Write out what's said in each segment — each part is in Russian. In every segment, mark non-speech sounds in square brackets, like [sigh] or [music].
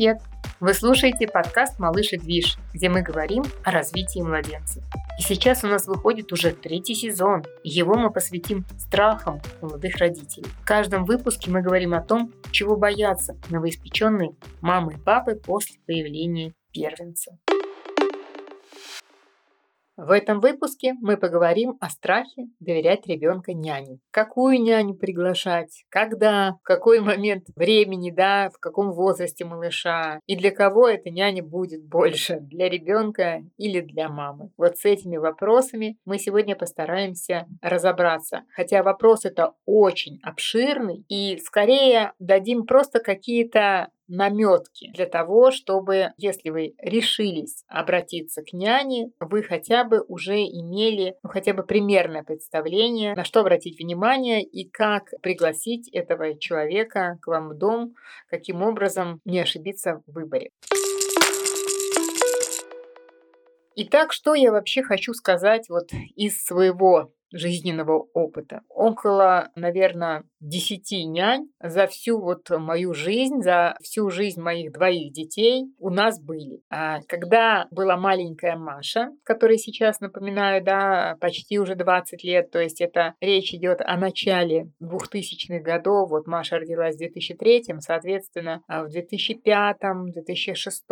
Привет! Вы слушаете подкаст «Малыш и движ», где мы говорим о развитии младенца. И сейчас у нас выходит уже третий сезон, его мы посвятим страхам молодых родителей. В каждом выпуске мы говорим о том, чего боятся новоиспеченные мамы и папы после появления первенца. В этом выпуске мы поговорим о страхе доверять ребенка няне. Какую няню приглашать, когда, в какой момент времени, да, в каком возрасте малыша, и для кого эта няня будет больше, для ребенка или для мамы. Вот с этими вопросами мы сегодня постараемся разобраться. Хотя вопрос это очень обширный, и скорее дадим просто какие-то наметки для того, чтобы, если вы решились обратиться к няне, вы хотя бы уже имели ну, хотя бы примерное представление, на что обратить внимание и как пригласить этого человека к вам в дом, каким образом не ошибиться в выборе. Итак, что я вообще хочу сказать вот из своего жизненного опыта. Около, наверное, десяти нянь за всю вот мою жизнь, за всю жизнь моих двоих детей у нас были. А когда была маленькая Маша, которой сейчас, напоминаю, да, почти уже 20 лет, то есть это речь идет о начале 2000-х годов, вот Маша родилась в 2003, соответственно, а в 2005, 2006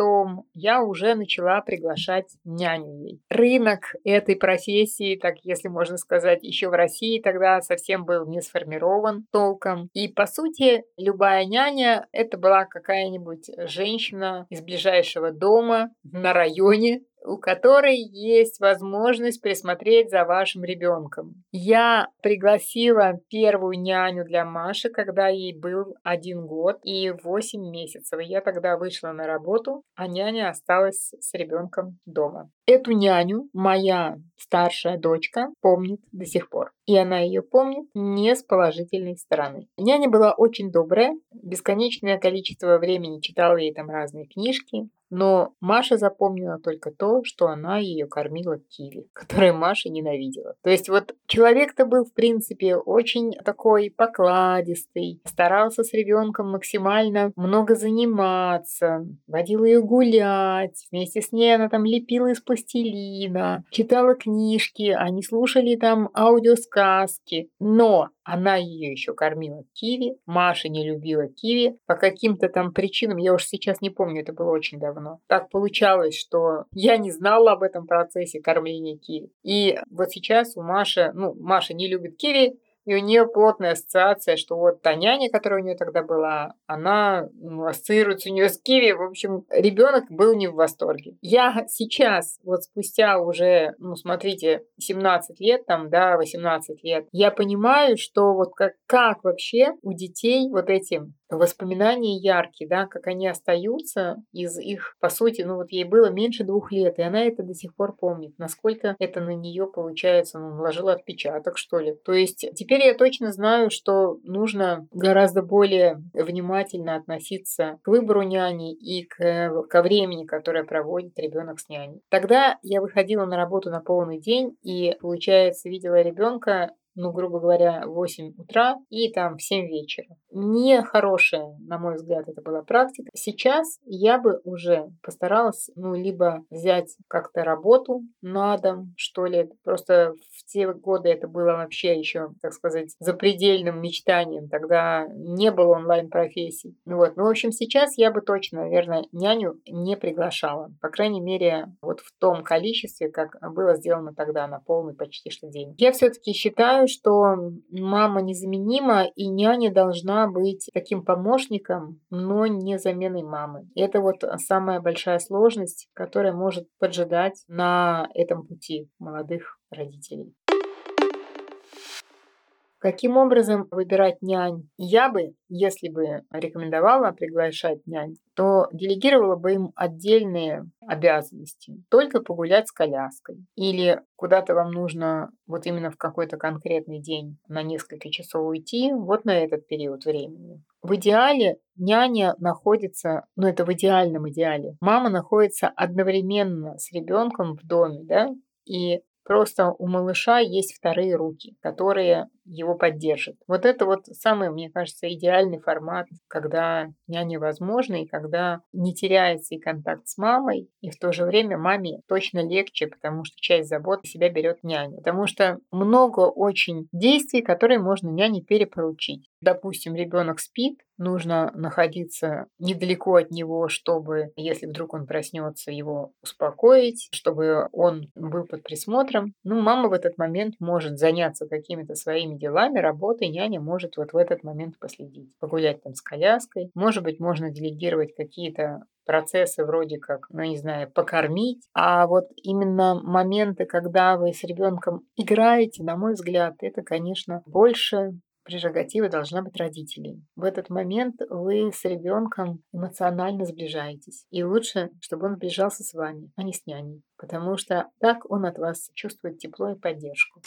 я уже начала приглашать няню ей. Рынок этой профессии, так если можно сказать, еще в России тогда совсем был не сформирован толком. И, по сути, любая няня — это была какая-нибудь женщина из ближайшего дома на районе, у которой есть возможность присмотреть за вашим ребенком. Я пригласила первую няню для Маши, когда ей был один год и восемь месяцев. Я тогда вышла на работу, а няня осталась с ребенком дома. Эту няню моя старшая дочка помнит до сих пор. И она ее помнит не с положительной стороны. Няня была очень добрая, бесконечное количество времени читала ей там разные книжки, но Маша запомнила только то, что она ее кормила киви, [laughs] которое Маша ненавидела. То есть вот человек-то был, в принципе, очень такой покладистый, старался с ребенком максимально много заниматься, водил ее гулять, вместе с ней она там лепила из пластилина, читала книжки, они слушали там аудиосказки. Но она ее еще кормила киви. Маша не любила киви. По каким-то там причинам, я уж сейчас не помню, это было очень давно. Так получалось, что я не знала об этом процессе кормления киви. И вот сейчас у Маши, ну, Маша не любит киви, и у нее плотная ассоциация, что вот та няня, которая у нее тогда была, она ну, ассоциируется у нее с Киви. В общем, ребенок был не в восторге. Я сейчас, вот спустя уже, ну, смотрите, 17 лет, там, да, 18 лет, я понимаю, что вот как, как вообще у детей вот эти воспоминания яркие, да, как они остаются из их, по сути, ну вот ей было меньше двух лет, и она это до сих пор помнит, насколько это на нее получается, ну, наложило отпечаток, что ли. То есть теперь я точно знаю, что нужно гораздо более внимательно относиться к выбору няни и к, ко времени, которое проводит ребенок с няней. Тогда я выходила на работу на полный день и, получается, видела ребенка ну, грубо говоря, в 8 утра и там в 7 вечера. Нехорошая, на мой взгляд, это была практика. Сейчас я бы уже постаралась, ну, либо взять как-то работу на дом, что ли. Просто в те годы это было вообще еще, так сказать, запредельным мечтанием. Тогда не было онлайн-профессий. Вот. Ну, в общем, сейчас я бы точно, наверное, няню не приглашала. По крайней мере, вот в том количестве, как было сделано тогда на полный почти что день. Я все-таки считаю, что мама незаменима, и няня должна быть таким помощником, но не заменой мамы. Это вот самая большая сложность, которая может поджидать на этом пути молодых родителей. Каким образом выбирать нянь? Я бы, если бы рекомендовала приглашать нянь, то делегировала бы им отдельные обязанности. Только погулять с коляской. Или куда-то вам нужно вот именно в какой-то конкретный день на несколько часов уйти, вот на этот период времени. В идеале няня находится, ну это в идеальном идеале, мама находится одновременно с ребенком в доме, да, и просто у малыша есть вторые руки, которые его поддержат. Вот это вот самый, мне кажется, идеальный формат, когда няня возможна и когда не теряется и контакт с мамой, и в то же время маме точно легче, потому что часть заботы себя берет няня. Потому что много очень действий, которые можно няне перепоручить. Допустим, ребенок спит, нужно находиться недалеко от него, чтобы, если вдруг он проснется, его успокоить, чтобы он был под присмотром. Ну, мама в этот момент может заняться какими-то своими делами, работой, няня может вот в этот момент последить, погулять там с коляской. Может быть, можно делегировать какие-то процессы вроде как, ну не знаю, покормить, а вот именно моменты, когда вы с ребенком играете, на мой взгляд, это, конечно, больше прерогатива должна быть родителей. В этот момент вы с ребенком эмоционально сближаетесь. И лучше, чтобы он сближался с вами, а не с няней. Потому что так он от вас чувствует тепло и поддержку.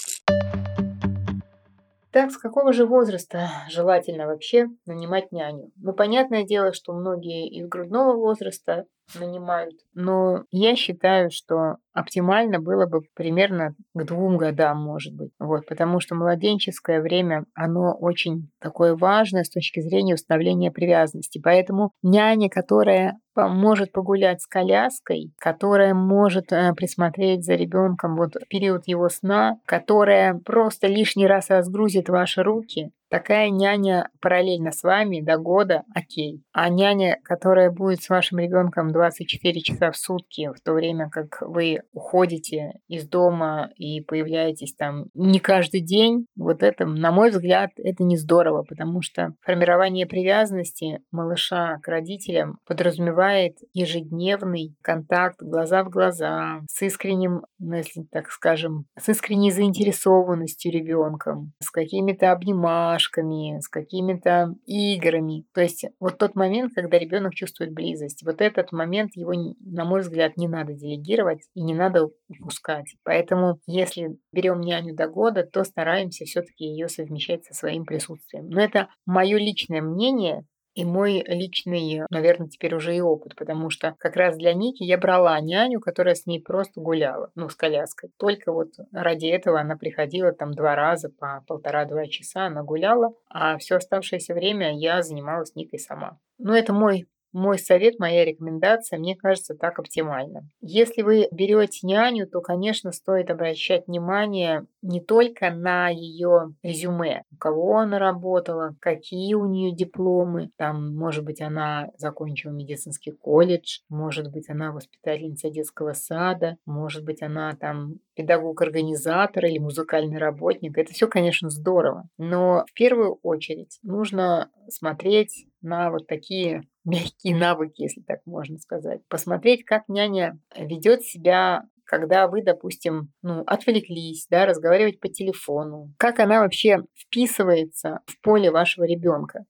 Так, с какого же возраста желательно вообще нанимать няню? Ну, понятное дело, что многие из грудного возраста нанимают, но я считаю, что оптимально было бы примерно к двум годам, может быть. Вот, потому что младенческое время, оно очень такое важное с точки зрения установления привязанности. Поэтому няня, которая может погулять с коляской, которая может э, присмотреть за ребенком вот период его сна, которая просто лишний раз разгрузит ваши руки, Такая няня параллельно с вами до года, окей. А няня, которая будет с вашим ребенком 24 часа в сутки, в то время как вы уходите из дома и появляетесь там не каждый день, вот это, на мой взгляд, это не здорово, потому что формирование привязанности малыша к родителям подразумевает ежедневный контакт глаза в глаза с искренним, ну, если так скажем, с искренней заинтересованностью ребенком, с какими-то обнимашками, игрушками, с какими-то играми. То есть вот тот момент, когда ребенок чувствует близость, вот этот момент его, на мой взгляд, не надо делегировать и не надо упускать. Поэтому если берем няню до года, то стараемся все-таки ее совмещать со своим присутствием. Но это мое личное мнение, и мой личный, наверное, теперь уже и опыт, потому что как раз для Ники я брала няню, которая с ней просто гуляла, ну, с коляской. Только вот ради этого она приходила там два раза по полтора-два часа, она гуляла, а все оставшееся время я занималась Никой сама. Ну, это мой мой совет, моя рекомендация, мне кажется, так оптимально. Если вы берете няню, то, конечно, стоит обращать внимание не только на ее резюме, у кого она работала, какие у нее дипломы, там, может быть, она закончила медицинский колледж, может быть, она воспитательница детского сада, может быть, она там педагог-организатор или музыкальный работник. Это все, конечно, здорово. Но в первую очередь нужно смотреть на вот такие мягкие навыки, если так можно сказать. Посмотреть, как няня ведет себя когда вы, допустим, ну, отвлеклись, да, разговаривать по телефону, как она вообще вписывается в поле вашего ребенка.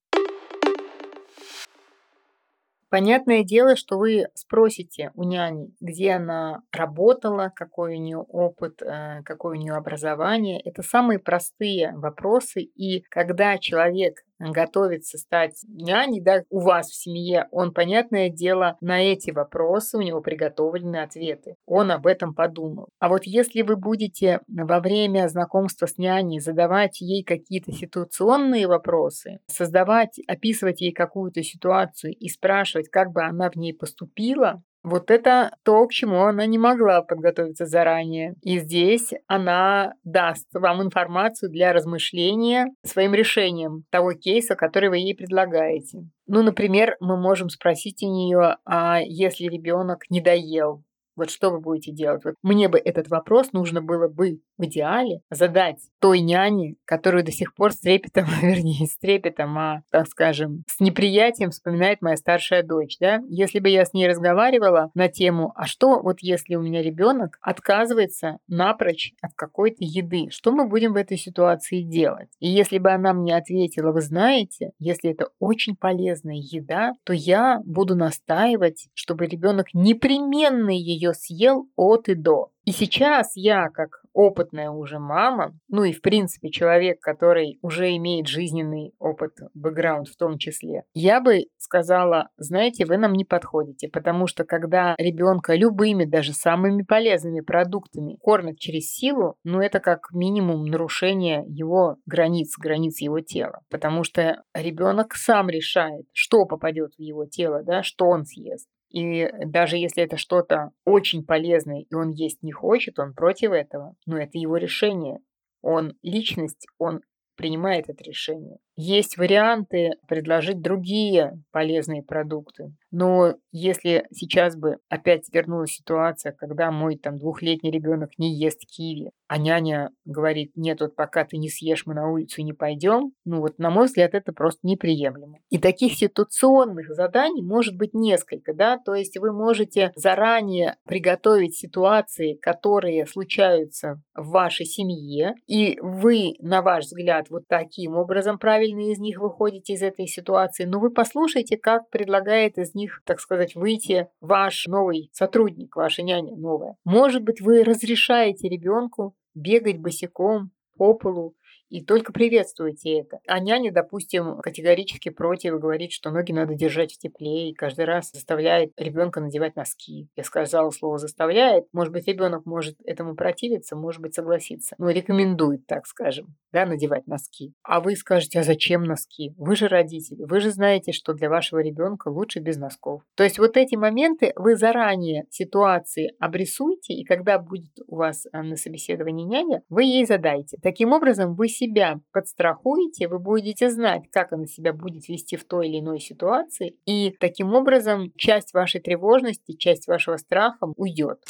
Понятное дело, что вы спросите у няни, где она работала, какой у нее опыт, э, какое у нее образование. Это самые простые вопросы. И когда человек готовится стать няней, да, у вас в семье, он, понятное дело, на эти вопросы, у него приготовлены ответы. Он об этом подумал. А вот если вы будете во время знакомства с няней задавать ей какие-то ситуационные вопросы, создавать, описывать ей какую-то ситуацию и спрашивать, как бы она в ней поступила, вот это то, к чему она не могла подготовиться заранее. И здесь она даст вам информацию для размышления своим решением того кейса, который вы ей предлагаете. Ну, например, мы можем спросить у нее, а если ребенок не доел, вот что вы будете делать? Вот мне бы этот вопрос нужно было бы в идеале задать той няне, которую до сих пор с трепетом, [laughs] вернее, с трепетом, а, так скажем, с неприятием вспоминает моя старшая дочь, да? Если бы я с ней разговаривала на тему, а что вот если у меня ребенок отказывается напрочь от какой-то еды, что мы будем в этой ситуации делать? И если бы она мне ответила, вы знаете, если это очень полезная еда, то я буду настаивать, чтобы ребенок непременно ее ее съел от и до. И сейчас я, как опытная уже мама, ну и в принципе человек, который уже имеет жизненный опыт, бэкграунд в том числе, я бы сказала, знаете, вы нам не подходите, потому что когда ребенка любыми, даже самыми полезными продуктами кормят через силу, ну это как минимум нарушение его границ, границ его тела, потому что ребенок сам решает, что попадет в его тело, да, что он съест. И даже если это что-то очень полезное, и он есть не хочет, он против этого, но это его решение. Он личность, он принимает это решение. Есть варианты предложить другие полезные продукты. Но если сейчас бы опять вернулась ситуация, когда мой там двухлетний ребенок не ест киви, а няня говорит, нет, вот пока ты не съешь, мы на улицу не пойдем, ну вот, на мой взгляд, это просто неприемлемо. И таких ситуационных заданий может быть несколько, да, то есть вы можете заранее приготовить ситуации, которые случаются в вашей семье, и вы, на ваш взгляд, вот таким образом правильно из них выходите из этой ситуации, но вы послушайте, как предлагает из них, так сказать, выйти ваш новый сотрудник, ваша няня новая. Может быть, вы разрешаете ребенку бегать босиком по полу, и только приветствуете это. А няня, допустим, категорически против и говорит, что ноги надо держать в тепле, и каждый раз заставляет ребенка надевать носки. Я сказала слово «заставляет». Может быть, ребенок может этому противиться, может быть, согласиться. Но рекомендует, так скажем, да, надевать носки. А вы скажете, а зачем носки? Вы же родители, вы же знаете, что для вашего ребенка лучше без носков. То есть вот эти моменты вы заранее ситуации обрисуйте, и когда будет у вас э, на собеседовании няня, вы ей задайте. Таким образом, вы себя подстрахуете, вы будете знать, как она себя будет вести в той или иной ситуации, и таким образом часть вашей тревожности, часть вашего страха уйдет.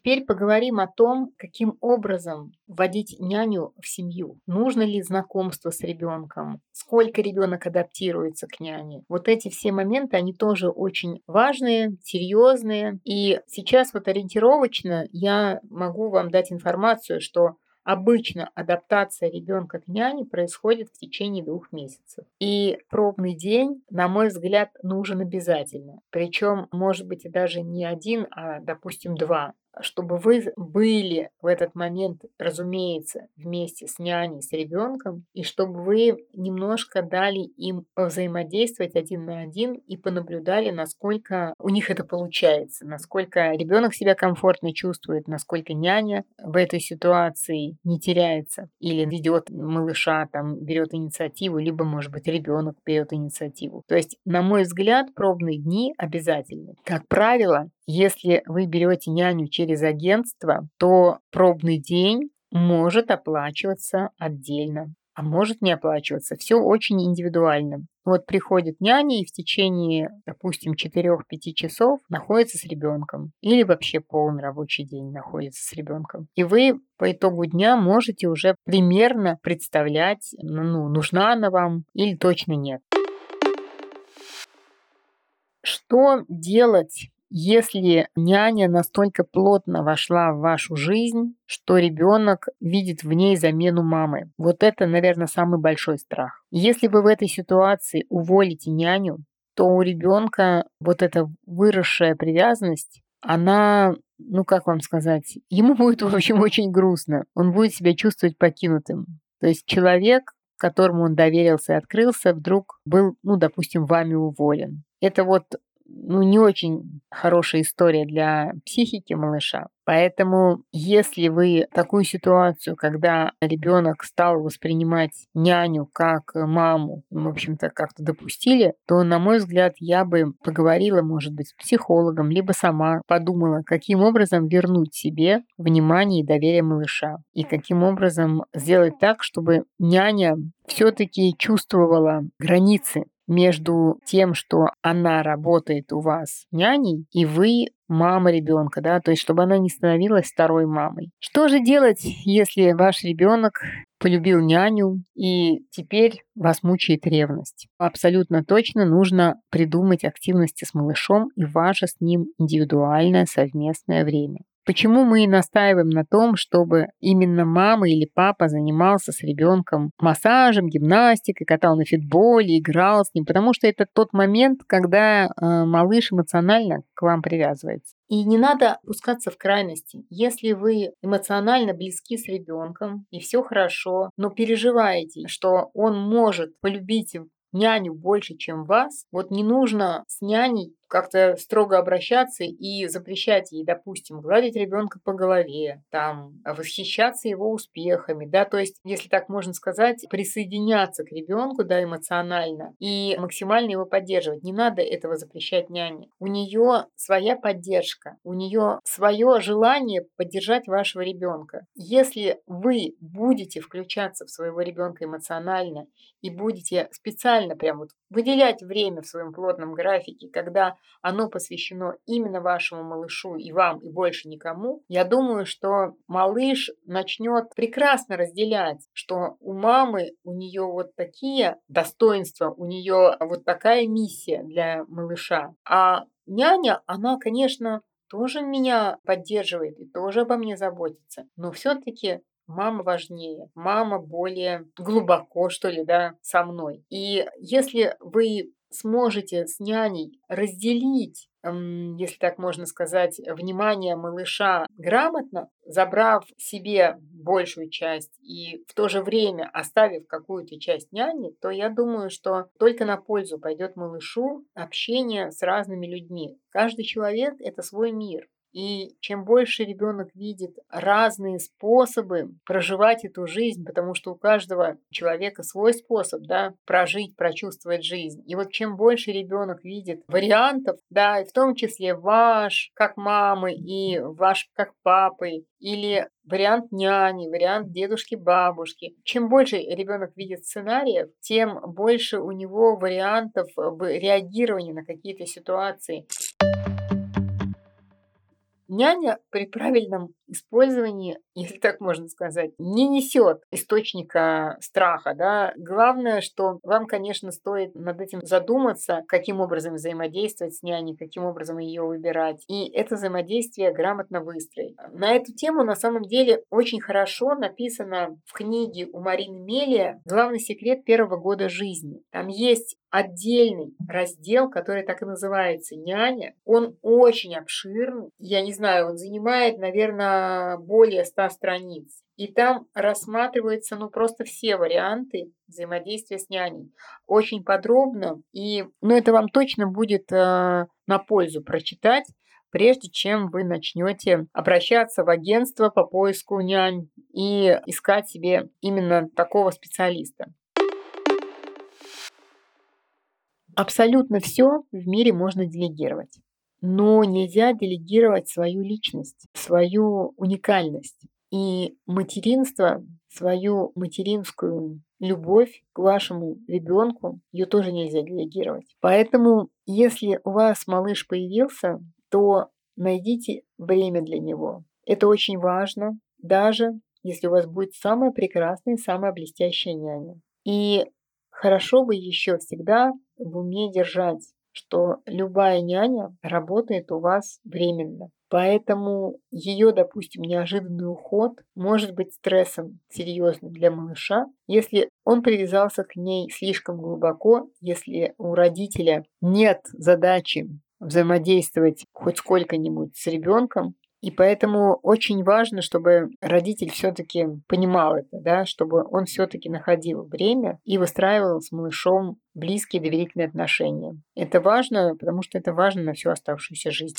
Теперь поговорим о том, каким образом вводить няню в семью. Нужно ли знакомство с ребенком? Сколько ребенок адаптируется к няне? Вот эти все моменты, они тоже очень важные, серьезные. И сейчас вот ориентировочно я могу вам дать информацию, что Обычно адаптация ребенка к няне происходит в течение двух месяцев. И пробный день, на мой взгляд, нужен обязательно. Причем, может быть, и даже не один, а, допустим, два чтобы вы были в этот момент, разумеется, вместе с няней, с ребенком, и чтобы вы немножко дали им взаимодействовать один на один и понаблюдали, насколько у них это получается, насколько ребенок себя комфортно чувствует, насколько няня в этой ситуации не теряется или ведет малыша, там, берет инициативу, либо, может быть, ребенок берет инициативу. То есть, на мой взгляд, пробные дни обязательны. Как правило, если вы берете няню через агентство, то пробный день может оплачиваться отдельно, а может не оплачиваться. Все очень индивидуально. Вот приходит няня и в течение, допустим, 4-5 часов находится с ребенком. Или вообще полный рабочий день находится с ребенком. И вы по итогу дня можете уже примерно представлять, ну, нужна она вам или точно нет. Что делать если няня настолько плотно вошла в вашу жизнь, что ребенок видит в ней замену мамы. Вот это, наверное, самый большой страх. Если вы в этой ситуации уволите няню, то у ребенка вот эта выросшая привязанность, она, ну как вам сказать, [laughs] ему будет, в общем, очень грустно. Он будет себя чувствовать покинутым. То есть человек, которому он доверился и открылся, вдруг был, ну, допустим, вами уволен. Это вот ну, не очень хорошая история для психики малыша. Поэтому, если вы такую ситуацию, когда ребенок стал воспринимать няню как маму, в общем-то, как-то допустили, то, на мой взгляд, я бы поговорила, может быть, с психологом, либо сама подумала, каким образом вернуть себе внимание и доверие малыша. И каким образом сделать так, чтобы няня все-таки чувствовала границы между тем, что она работает у вас няней, и вы мама ребенка, да, то есть чтобы она не становилась второй мамой. Что же делать, если ваш ребенок полюбил няню и теперь вас мучает ревность? Абсолютно точно нужно придумать активности с малышом и ваше с ним индивидуальное совместное время. Почему мы и настаиваем на том, чтобы именно мама или папа занимался с ребенком массажем, гимнастикой, катал на фитболе, играл с ним? Потому что это тот момент, когда э, малыш эмоционально к вам привязывается. И не надо пускаться в крайности. Если вы эмоционально близки с ребенком и все хорошо, но переживаете, что он может полюбить няню больше, чем вас, вот не нужно с няней как-то строго обращаться и запрещать ей, допустим, гладить ребенка по голове, там, восхищаться его успехами, да, то есть, если так можно сказать, присоединяться к ребенку, да, эмоционально и максимально его поддерживать. Не надо этого запрещать няне. У нее своя поддержка, у нее свое желание поддержать вашего ребенка. Если вы будете включаться в своего ребенка эмоционально и будете специально прям вот выделять время в своем плотном графике, когда оно посвящено именно вашему малышу и вам, и больше никому, я думаю, что малыш начнет прекрасно разделять, что у мамы, у нее вот такие достоинства, у нее вот такая миссия для малыша. А няня, она, конечно, тоже меня поддерживает и тоже обо мне заботится. Но все-таки мама важнее, мама более глубоко, что ли, да, со мной. И если вы сможете с няней разделить, если так можно сказать, внимание малыша грамотно, забрав себе большую часть и в то же время оставив какую-то часть няни, то я думаю, что только на пользу пойдет малышу общение с разными людьми. Каждый человек – это свой мир. И чем больше ребенок видит разные способы проживать эту жизнь, потому что у каждого человека свой способ, да, прожить, прочувствовать жизнь. И вот чем больше ребенок видит вариантов, да, в том числе ваш как мамы и ваш как папы, или вариант няни, вариант дедушки, бабушки. Чем больше ребенок видит сценариев, тем больше у него вариантов реагирования на какие-то ситуации. Няня при правильном использовании, если так можно сказать, не несет источника страха. Да? Главное, что вам, конечно, стоит над этим задуматься, каким образом взаимодействовать с няней, каким образом ее выбирать. И это взаимодействие грамотно выстроить. На эту тему, на самом деле, очень хорошо написано в книге у Марины Мелия «Главный секрет первого года жизни». Там есть отдельный раздел, который так и называется «Няня». Он очень обширный. Я не знаю, он занимает, наверное, более 100 страниц. И там рассматриваются ну, просто все варианты взаимодействия с няней. Очень подробно. И ну, это вам точно будет э, на пользу прочитать прежде чем вы начнете обращаться в агентство по поиску нянь и искать себе именно такого специалиста. Абсолютно все в мире можно делегировать. Но нельзя делегировать свою личность, свою уникальность. И материнство, свою материнскую любовь к вашему ребенку, ее тоже нельзя делегировать. Поэтому, если у вас малыш появился, то найдите время для него. Это очень важно, даже если у вас будет самая прекрасная, самая блестящая няня. И хорошо бы еще всегда в уме держать, что любая няня работает у вас временно. Поэтому ее, допустим, неожиданный уход может быть стрессом серьезным для малыша, если он привязался к ней слишком глубоко, если у родителя нет задачи взаимодействовать хоть сколько-нибудь с ребенком, и поэтому очень важно, чтобы родитель все-таки понимал это, да, чтобы он все-таки находил время и выстраивал с малышом близкие доверительные отношения. Это важно, потому что это важно на всю оставшуюся жизнь.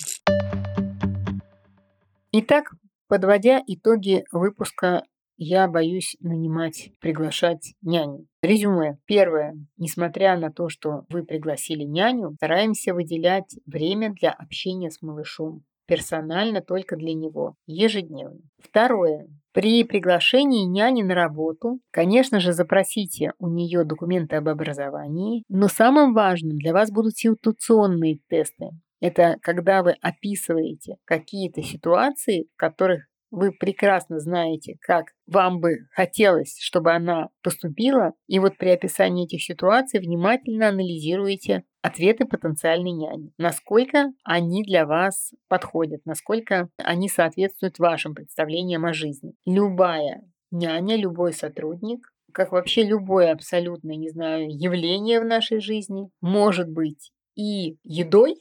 Итак, подводя итоги выпуска я боюсь нанимать, приглашать няню. Резюме. Первое. Несмотря на то, что вы пригласили няню, стараемся выделять время для общения с малышом персонально только для него, ежедневно. Второе. При приглашении няни на работу, конечно же, запросите у нее документы об образовании, но самым важным для вас будут ситуационные тесты. Это когда вы описываете какие-то ситуации, в которых вы прекрасно знаете, как вам бы хотелось, чтобы она поступила, и вот при описании этих ситуаций внимательно анализируете ответы потенциальной няни. Насколько они для вас подходят, насколько они соответствуют вашим представлениям о жизни. Любая няня, любой сотрудник как вообще любое абсолютно, не знаю, явление в нашей жизни может быть и едой,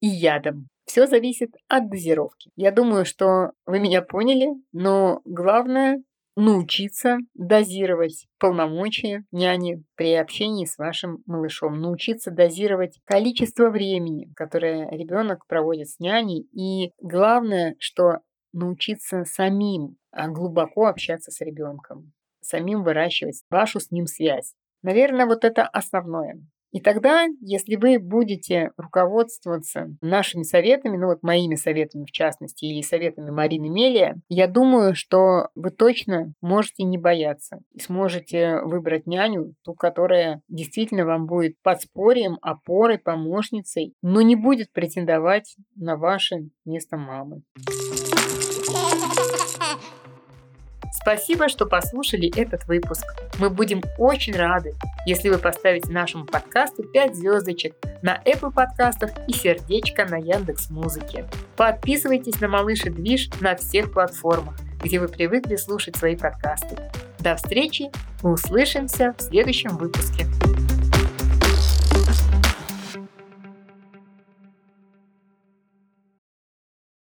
и ядом. Все зависит от дозировки. Я думаю, что вы меня поняли, но главное научиться дозировать полномочия няни при общении с вашим малышом, научиться дозировать количество времени, которое ребенок проводит с няней, и главное, что научиться самим а, глубоко общаться с ребенком, самим выращивать вашу с ним связь. Наверное, вот это основное. И тогда, если вы будете руководствоваться нашими советами, ну вот моими советами в частности, или советами Марины Мелия, я думаю, что вы точно можете не бояться и сможете выбрать няню, ту, которая действительно вам будет подспорьем, опорой, помощницей, но не будет претендовать на ваше место мамы. Спасибо, что послушали этот выпуск. Мы будем очень рады, если вы поставите нашему подкасту 5 звездочек на Apple подкастах и сердечко на Яндекс Музыке. Подписывайтесь на Малыш и Движ на всех платформах, где вы привыкли слушать свои подкасты. До встречи, услышимся в следующем выпуске.